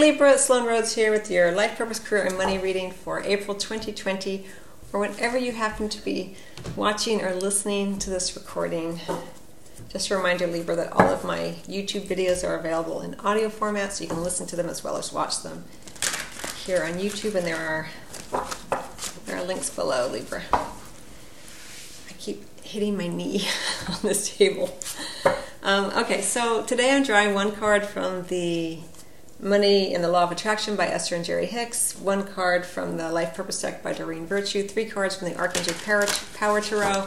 Libra, it's Sloan Rhodes here with your life purpose, career, and money reading for April 2020, or whenever you happen to be watching or listening to this recording. Just a reminder, Libra, that all of my YouTube videos are available in audio format, so you can listen to them as well as watch them here on YouTube, and there are there are links below, Libra. I keep hitting my knee on this table. Um, okay, so today I'm drawing one card from the Money in the Law of Attraction by Esther and Jerry Hicks, one card from the Life Purpose deck by Doreen Virtue, three cards from the Archangel Power Tarot,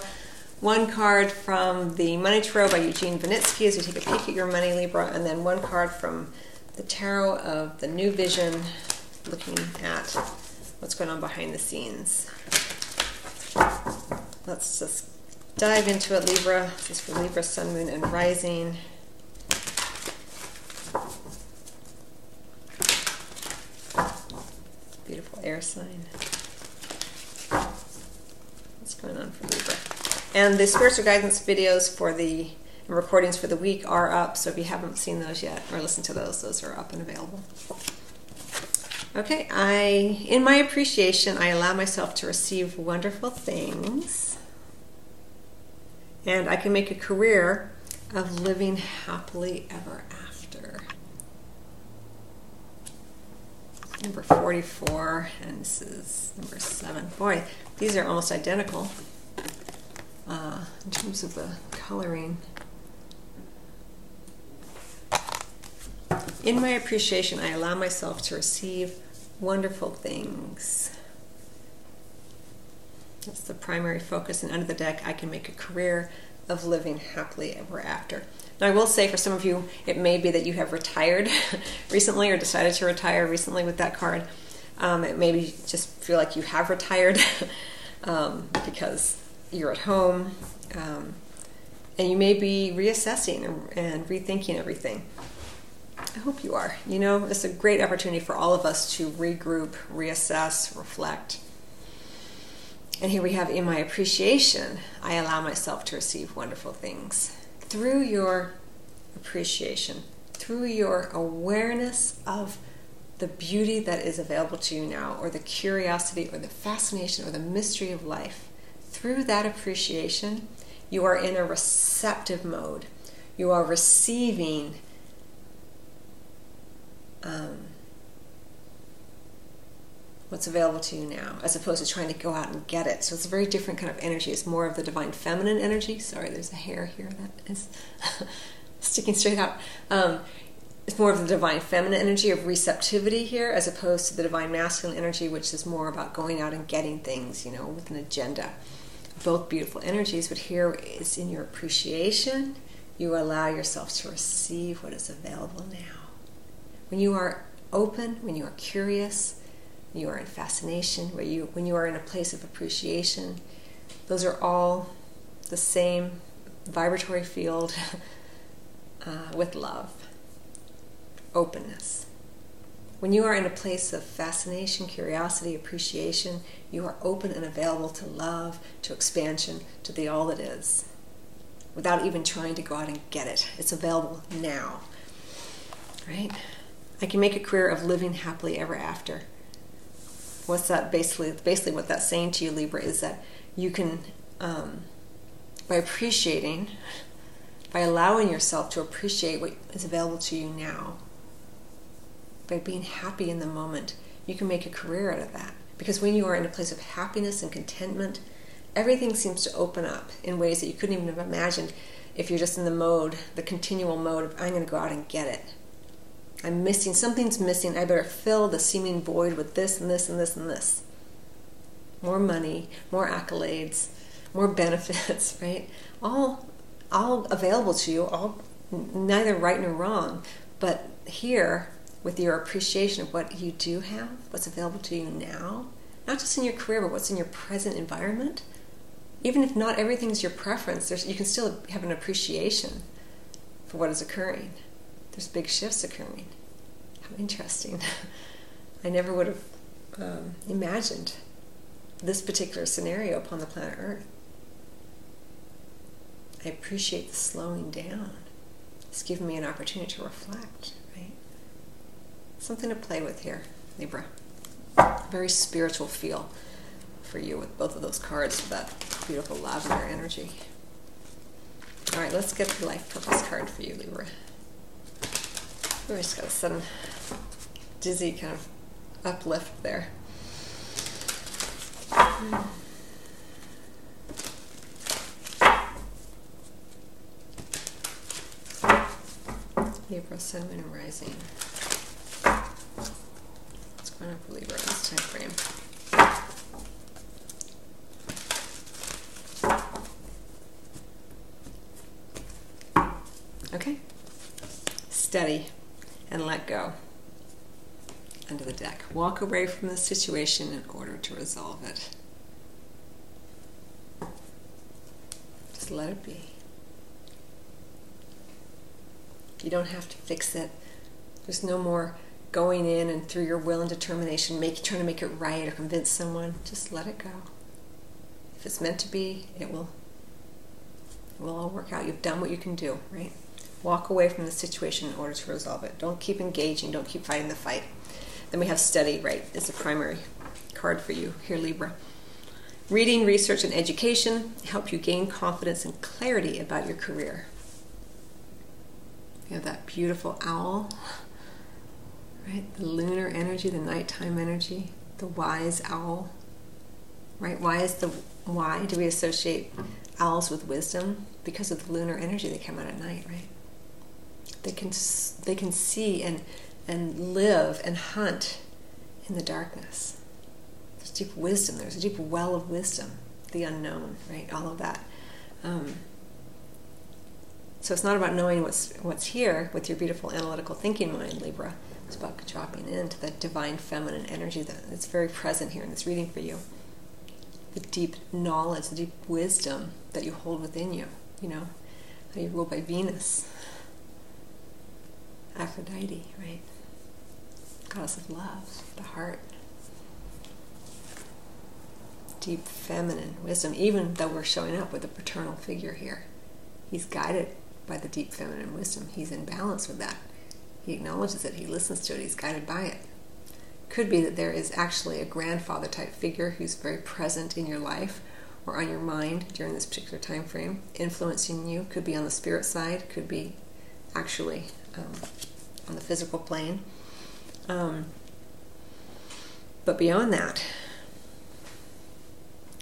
one card from the Money Tarot by Eugene Vinitsky as you take a peek at your money, Libra, and then one card from the Tarot of the New Vision, looking at what's going on behind the scenes. Let's just dive into it, Libra. This is for Libra, Sun, Moon, and Rising. Beautiful air sign. What's going on for Libra? And the spiritual guidance videos for the recordings for the week are up. So if you haven't seen those yet or listened to those, those are up and available. Okay, I in my appreciation, I allow myself to receive wonderful things. And I can make a career of living happily ever after. Number 44, and this is number 7. Boy, these are almost identical uh, in terms of the coloring. In my appreciation, I allow myself to receive wonderful things. That's the primary focus, and under the deck, I can make a career of living happily ever after. Now, I will say for some of you, it may be that you have retired recently or decided to retire recently with that card. Um, it may be just feel like you have retired um, because you're at home um, and you may be reassessing and, and rethinking everything. I hope you are. You know, it's a great opportunity for all of us to regroup, reassess, reflect. And here we have in my appreciation, I allow myself to receive wonderful things through your appreciation, through your awareness of the beauty that is available to you now, or the curiosity, or the fascination, or the mystery of life, through that appreciation, you are in a receptive mode. You are receiving um, what's available to you now, as opposed to trying to go out and get it. So it's a very different kind of energy. It's more of the divine feminine energy. Sorry, there's a hair here that is sticking straight out. Um, it's more of the divine feminine energy of receptivity here, as opposed to the divine masculine energy, which is more about going out and getting things, you know, with an agenda. Both beautiful energies, but here is in your appreciation, you allow yourself to receive what is available now. When you are open, when you are curious, you are in fascination, where you when you are in a place of appreciation, those are all the same vibratory field uh, with love, openness. When you are in a place of fascination, curiosity, appreciation, you are open and available to love, to expansion, to the all that is, without even trying to go out and get it. It's available now. Right? I can make a career of living happily ever after what's that basically basically what that's saying to you libra is that you can um, by appreciating by allowing yourself to appreciate what is available to you now by being happy in the moment you can make a career out of that. Because when you are in a place of happiness and contentment everything seems to open up in ways that you couldn't even have imagined if you're just in the mode the continual mode of i'm going to go out and get it I'm missing, something's missing. I better fill the seeming void with this and this and this and this. More money, more accolades, more benefits, right? All, all available to you, all neither right nor wrong. But here, with your appreciation of what you do have, what's available to you now, not just in your career, but what's in your present environment, even if not everything's your preference, you can still have an appreciation for what is occurring there's big shifts occurring. How interesting. I never would have um, imagined this particular scenario upon the planet Earth. I appreciate the slowing down. It's given me an opportunity to reflect, right? something to play with here, Libra. Very spiritual feel for you with both of those cards, that beautiful lavender energy. All right, let's get the life purpose card for you, Libra. We just got sudden dizzy kind of uplift there. Libra, Sun, and Rising. What's going on for Libra in this time frame? Okay. Steady and let go. Under the deck. Walk away from the situation in order to resolve it. Just let it be. You don't have to fix it. There's no more going in and through your will and determination, make, trying to make it right or convince someone. Just let it go. If it's meant to be, it will. It will all work out. You've done what you can do, right? Walk away from the situation in order to resolve it. Don't keep engaging. Don't keep fighting the fight. Then we have study, right? It's a primary card for you here, Libra. Reading, research, and education help you gain confidence and clarity about your career. You have that beautiful owl, right? The lunar energy, the nighttime energy, the wise owl, right? Why is the why do we associate owls with wisdom? Because of the lunar energy that come out at night, right? They can they can see and and live and hunt in the darkness. There's deep wisdom. There's a deep well of wisdom, the unknown, right? All of that. Um, so it's not about knowing what's what's here with your beautiful analytical thinking mind, Libra. It's about dropping into the divine feminine energy that's very present here in this reading for you. The deep knowledge, the deep wisdom that you hold within you. You know, you rule by Venus, Aphrodite, right? Goddess of love, the heart. Deep feminine wisdom, even though we're showing up with a paternal figure here. He's guided by the deep feminine wisdom. He's in balance with that. He acknowledges it, he listens to it, he's guided by it. Could be that there is actually a grandfather type figure who's very present in your life or on your mind during this particular time frame, influencing you. Could be on the spirit side, could be actually um, on the physical plane. Um, but beyond that,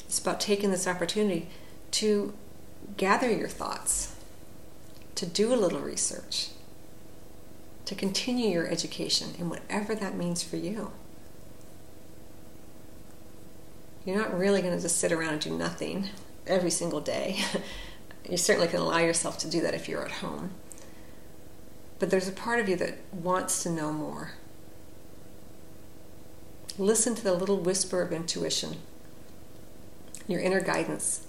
it's about taking this opportunity to gather your thoughts to do a little research, to continue your education in whatever that means for you. You're not really going to just sit around and do nothing every single day. you certainly can allow yourself to do that if you're at home. But there's a part of you that wants to know more. Listen to the little whisper of intuition, your inner guidance.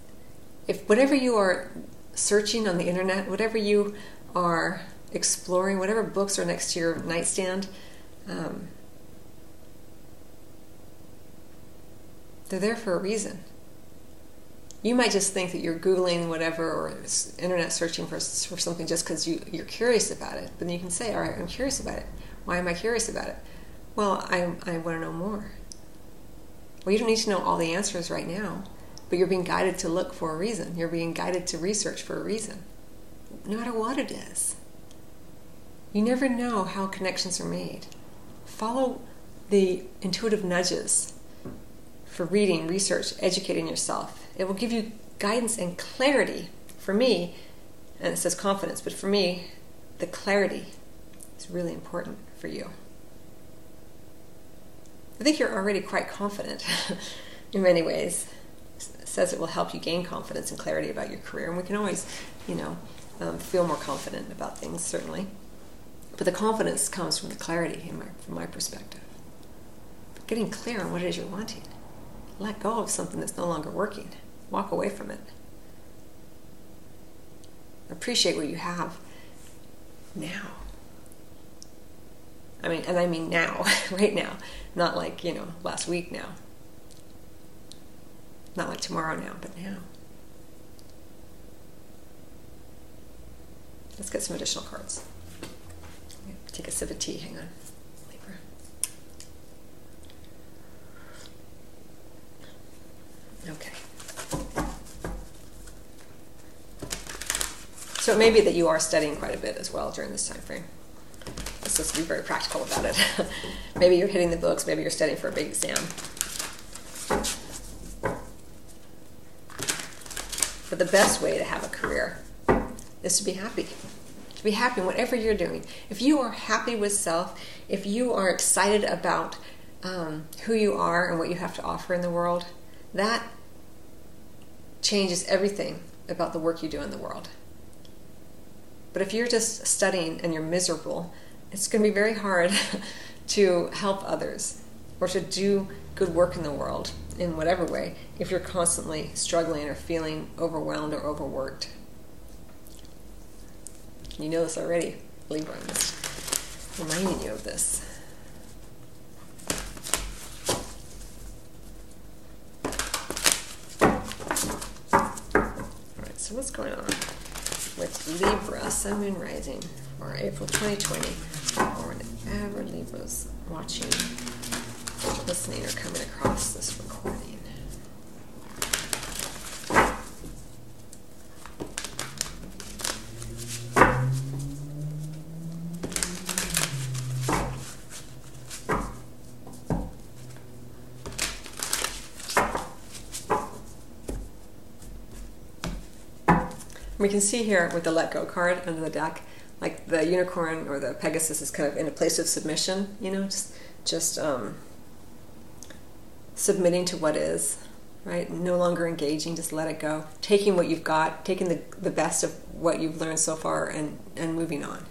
If whatever you are searching on the internet, whatever you are exploring, whatever books are next to your nightstand, um, they're there for a reason. You might just think that you're Googling whatever or internet searching for, for something just because you, you're curious about it. But then you can say, All right, I'm curious about it. Why am I curious about it? Well, I, I want to know more. Well, you don't need to know all the answers right now but you're being guided to look for a reason. You're being guided to research for a reason, no matter what it is. You never know how connections are made. Follow the intuitive nudges for reading, research, educating yourself. It will give you guidance and clarity. For me, and it says confidence, but for me, the clarity is really important for you. I think you're already quite confident in many ways It says it will help you gain confidence and clarity about your career. And we can always, you know, um, feel more confident about things, certainly. But the confidence comes from the clarity, my, from my perspective. Getting clear on what it is you're wanting. Let go of something that's no longer working. Walk away from it. Appreciate what you have now. I mean, and I mean now, right now, not like, you know, last week now. Not like tomorrow now, but now. Let's get some additional cards. Take a sip of tea. Hang on. Okay. So it may be that you are studying quite a bit as well during this time frame. Let's just be very practical about it. maybe you're hitting the books, maybe you're studying for a big exam. But the best way to have a career is to be happy. To be happy in whatever you're doing. If you are happy with self, if you are excited about um, who you are and what you have to offer in the world, that changes everything about the work you do in the world. But if you're just studying and you're miserable, it's going to be very hard to help others or to do good work in the world in whatever way if you're constantly struggling or feeling overwhelmed or overworked. You know this already, Libra. I'm reminding you of this. So what's going on with Libra, Sun, Moon, Rising for April 2020, or whenever Libra's watching, listening, or coming across this recording? We can see here with the let go card under the deck, like the unicorn or the Pegasus is kind of in a place of submission, you know, just just um, submitting to what is, right? No longer engaging, just let it go. Taking what you've got, taking the, the best of what you've learned so far and, and moving on.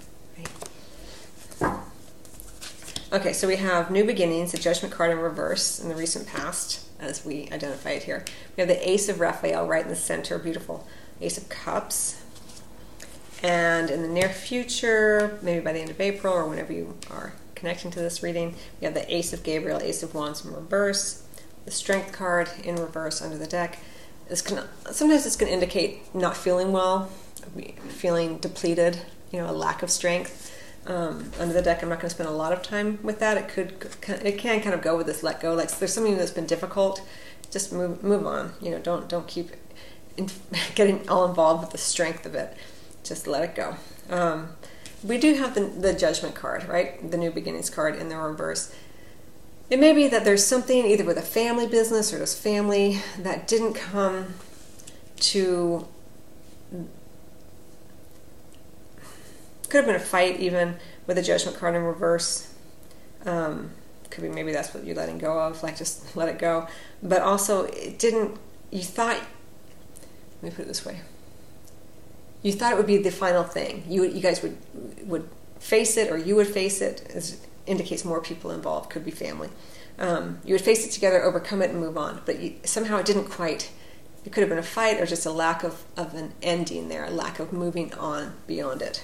Okay, so we have New Beginnings, the Judgment card in reverse in the recent past, as we identify it here. We have the Ace of Raphael right in the center, beautiful Ace of Cups. And in the near future, maybe by the end of April or whenever you are connecting to this reading, we have the Ace of Gabriel, Ace of Wands in reverse, the Strength card in reverse under the deck. It's gonna, sometimes it's going to indicate not feeling well, feeling depleted, you know, a lack of strength. Um, under the deck, I'm not going to spend a lot of time with that. It could, it can kind of go with this let go. Like there's something that's been difficult, just move, move on. You know, don't don't keep in, getting all involved with the strength of it. Just let it go. Um, we do have the, the judgment card, right? The new beginnings card in the reverse. It may be that there's something either with a family business or this family that didn't come to. Could have been a fight even with a judgment card in reverse. Um, could be maybe that's what you're letting go of, like just let it go. But also, it didn't. You thought let me put it this way. You thought it would be the final thing. You, you guys would, would face it, or you would face it, as indicates more people involved, could be family. Um, you would face it together, overcome it, and move on. But you, somehow it didn't quite. It could have been a fight or just a lack of, of an ending there, a lack of moving on beyond it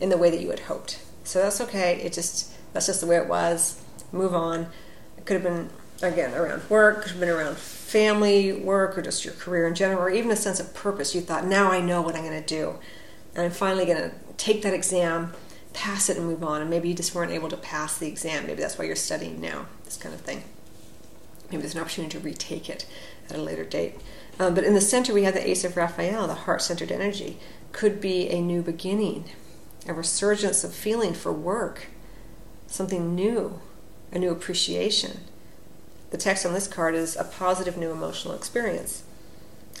in the way that you had hoped. So that's okay. It just that's just the way it was. Move on. It could have been again around work, could have been around family, work, or just your career in general, or even a sense of purpose. You thought, now I know what I'm going to do. And I'm finally going to take that exam, pass it, and move on. And maybe you just weren't able to pass the exam. Maybe that's why you're studying now, this kind of thing. Maybe there's an opportunity to retake it at a later date. Um, but in the center, we have the Ace of Raphael, the heart centered energy. Could be a new beginning, a resurgence of feeling for work, something new, a new appreciation the text on this card is a positive new emotional experience,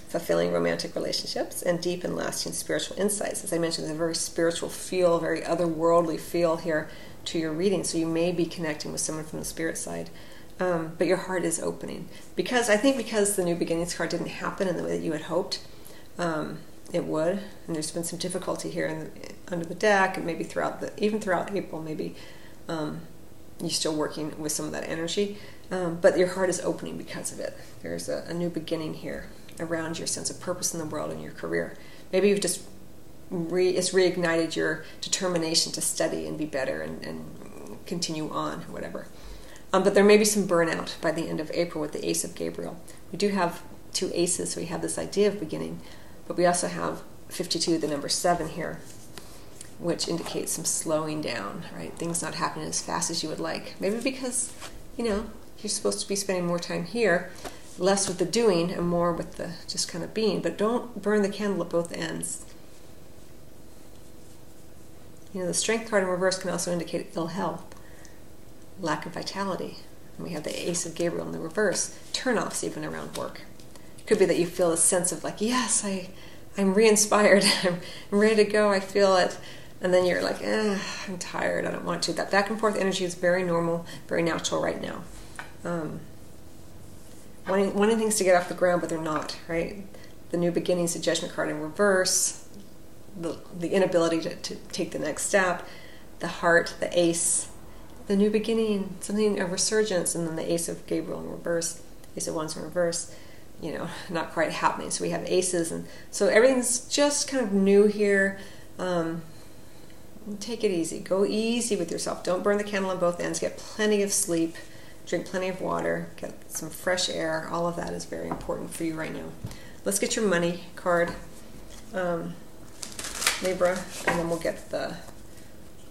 fulfilling romantic relationships, and deep and lasting spiritual insights. As I mentioned, there's a very spiritual feel, very otherworldly feel here to your reading. So you may be connecting with someone from the spirit side. Um, but your heart is opening because I think because the new beginnings card didn't happen in the way that you had hoped um, it would, and there's been some difficulty here the, under the deck, and maybe throughout the even throughout April, maybe um, you're still working with some of that energy. Um, but your heart is opening because of it. There's a, a, new beginning here around your sense of purpose in the world and your career. Maybe you've just re, it's reignited your determination to study and be better and, and continue on, whatever. Um, but there may be some burnout by the end of April with the Ace of Gabriel. We do have two aces, so we have this idea of beginning, but we also have 52, the number seven here, which indicates some slowing down, right? Things not happening as fast as you would like. Maybe because, you know, you're supposed to be spending more time here, less with the doing and more with the just kind of being. But don't burn the candle at both ends. You know, the strength card in reverse can also indicate ill health, lack of vitality. And we have the Ace of Gabriel in the reverse, turnoffs even around work. It could be that you feel a sense of like, yes, I, I'm re-inspired, I'm ready to go, I feel it. And then you're like, I'm tired, I don't want to. That back and forth energy is very normal, very natural right now. Um, wanting, wanting things to get off the ground, but they're not, right? The new beginnings, the judgment card in reverse, the, the inability to, to take the next step, the heart, the ace, the new beginning, something of resurgence, and then the ace of Gabriel in reverse, ace of wands in reverse, you know, not quite happening. So we have aces, and so everything's just kind of new here. Um, take it easy. Go easy with yourself. Don't burn the candle on both ends. Get plenty of sleep. Drink plenty of water. Get some fresh air. All of that is very important for you right now. Let's get your money card. Um, Libra, and then we'll get the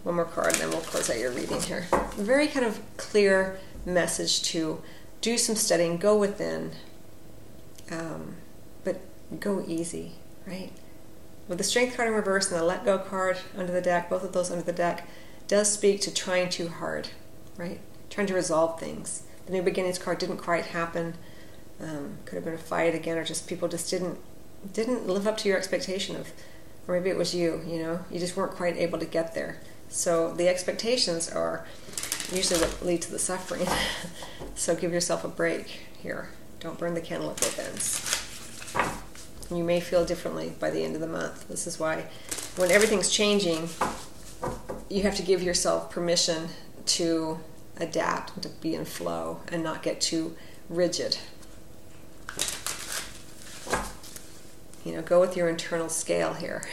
one more card, and then we'll close out your reading here. A very kind of clear message to do some studying, go within, um, but go easy, right? With the Strength card in reverse and the Let Go card under the deck, both of those under the deck, does speak to trying too hard, right? Trying to resolve things. The New Beginnings card didn't quite happen. Um, could have been a fight again, or just people just didn't didn't live up to your expectation of or maybe it was you, you know, you just weren't quite able to get there. So the expectations are usually what lead to the suffering. so give yourself a break here. Don't burn the candle at both ends. You may feel differently by the end of the month. This is why when everything's changing, you have to give yourself permission to adapt, to be in flow, and not get too rigid. You know, go with your internal scale here.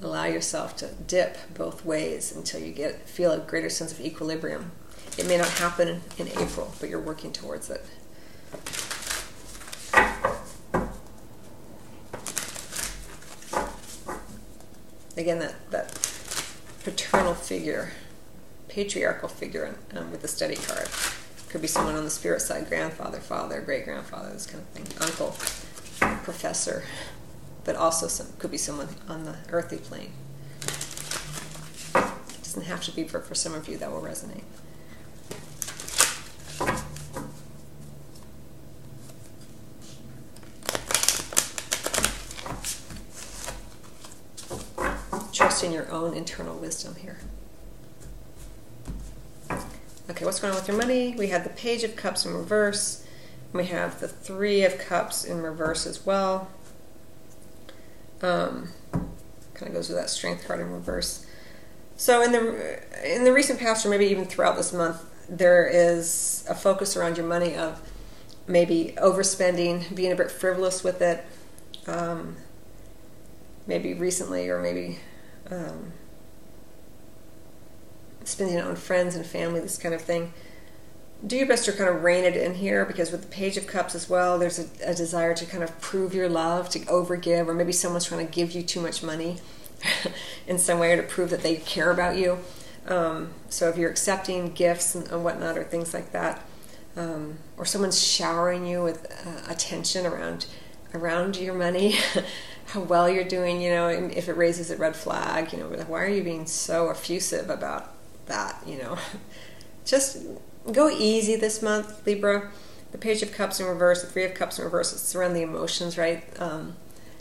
Allow yourself to dip both ways until you get feel a greater sense of equilibrium. It may not happen in April, but you're working towards it. Again, that, that paternal figure, patriarchal figure um, with the study card. Could be someone on the spirit side, grandfather, father, great grandfather, this kind of thing, uncle professor, but also some, could be someone on the earthly plane. It doesn't have to be for, for some of you that will resonate. In your own internal wisdom here. Okay, what's going on with your money? We have the Page of Cups in reverse. We have the Three of Cups in reverse as well. Um, kind of goes with that Strength card in reverse. So in the in the recent past, or maybe even throughout this month, there is a focus around your money of maybe overspending, being a bit frivolous with it. Um, maybe recently, or maybe um, spending it on friends and family, this kind of thing do your best to kind of rein it in here because with the Page of Cups as well, there's a, a desire to kind of prove your love, to overgive, or maybe someone's trying to give you too much money in some way or to prove that they care about you. Um, so if you're accepting gifts and, and, whatnot or things like that, um, or someone's showering you with uh, attention around around your money, how well you're doing, you know, if it raises a red flag, you know, why are you being so effusive about that, you know? Just go easy this month, Libra. The Page of Cups in reverse, the Three of Cups in reverse, it's around the emotions, right? Um,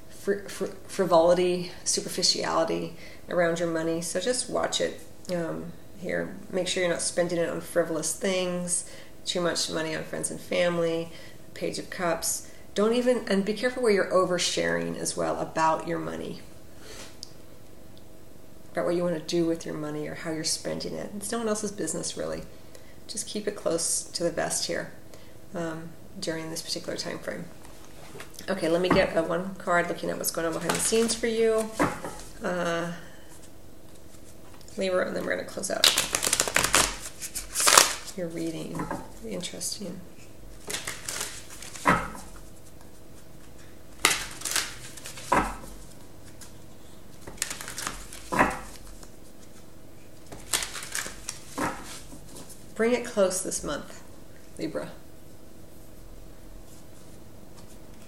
fr- fr- frivolity, superficiality around your money. So just watch it um, here. Make sure you're not spending it on frivolous things, too much money on friends and family. Page of Cups. Don't even, and be careful where you're oversharing as well about your money about what you want to do with your money or how you're spending it. It's no one else's business, really just keep it close to the vest here um, during this particular time frame. Okay, let me get a one card looking at what's going on behind the scenes for you. Uh, Libra, and then we're going to close out your reading. Interesting. Bring it close this month, Libra.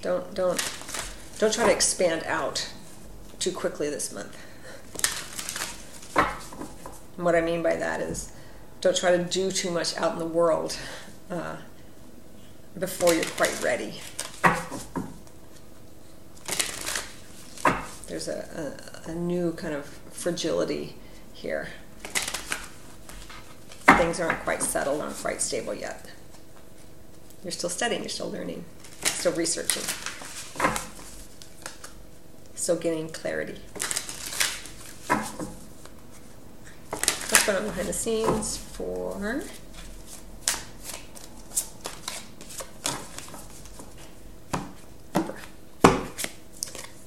Don't don't don't try to expand out too quickly this month. And what I mean by that is don't try to do too much out in the world uh, before you're quite ready. There's a, a, a new kind of fragility here. Things aren't quite settled, aren't quite stable yet. You're still studying, you're still learning, still researching, still getting clarity. What's going on behind the scenes for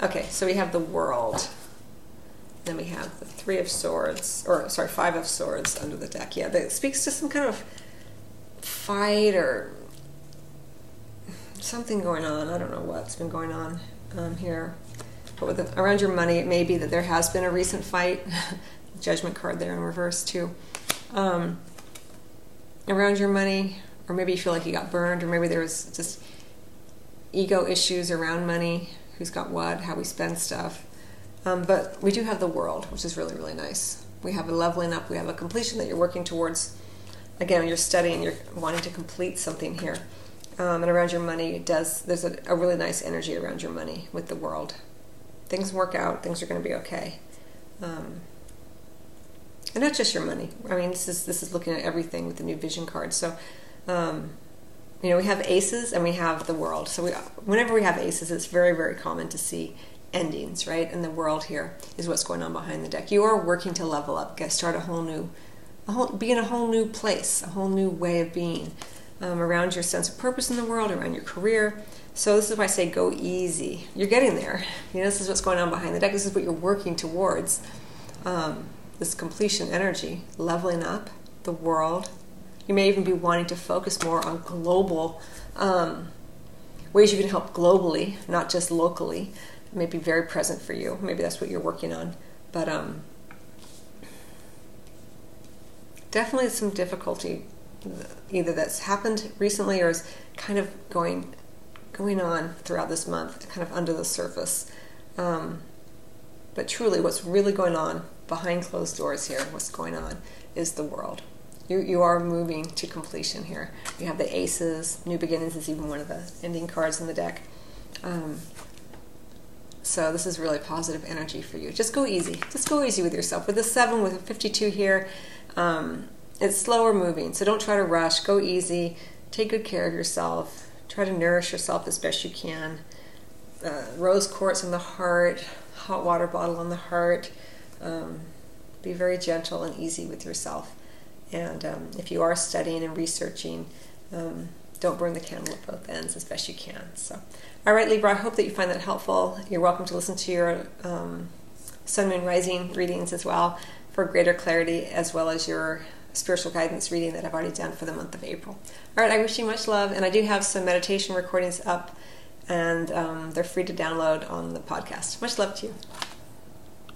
Okay, so we have the world. Then we have the three of swords, or sorry, five of swords under the deck. Yeah, that speaks to some kind of fight or something going on. I don't know what's been going on um, here. But the, around your money, it may be that there has been a recent fight. Judgment card there in reverse too. Um, around your money, or maybe you feel like you got burned, or maybe there was just ego issues around money who's got what, how we spend stuff. Um, but we do have the world, which is really, really nice. We have a leveling up, we have a completion that you're working towards. Again, you're studying, you're wanting to complete something here. Um, and around your money, does there's a, a, really nice energy around your money with the world. Things work out, things are going to be okay. Um, and not just your money. I mean, this is this is looking at everything with the new vision card. So, um, you know, we have aces and we have the world. So we, whenever we have aces, it's very, very common to see endings, right? And the world here is what's going on behind the deck. You are working to level up, get start a whole new, a whole, be in a whole new place, a whole new way of being um, around your sense of purpose in the world, around your career. So this is why I say go easy. You're getting there. You know, this is what's going on behind the deck. This is what you're working towards. Um, this completion energy, leveling up the world, you may even be wanting to focus more on global um, ways you can help globally, not just locally. It may be very present for you. Maybe that's what you're working on. But um, definitely some difficulty, either that's happened recently or is kind of going going on throughout this month, kind of under the surface. Um, but truly, what's really going on behind closed doors here, what's going on, is the world you, you are moving to completion here. You have the aces, new beginnings is even one of the ending cards in the deck. Um, so this is really positive energy for you. Just go easy. Just go easy with yourself. With the seven, with a 52 here, um, it's slower moving. So don't try to rush. Go easy. Take good care of yourself. Try to nourish yourself as best you can. Uh, rose quartz in the heart, hot water bottle on the heart. Um, be very gentle and easy with yourself. And um, if you are studying and researching, um, don't burn the candle at both ends as best you can. So, all right, Libra, I hope that you find that helpful. You're welcome to listen to your um, Sun, Moon, Rising readings as well for greater clarity, as well as your spiritual guidance reading that I've already done for the month of April. All right, I wish you much love, and I do have some meditation recordings up, and um, they're free to download on the podcast. Much love to you.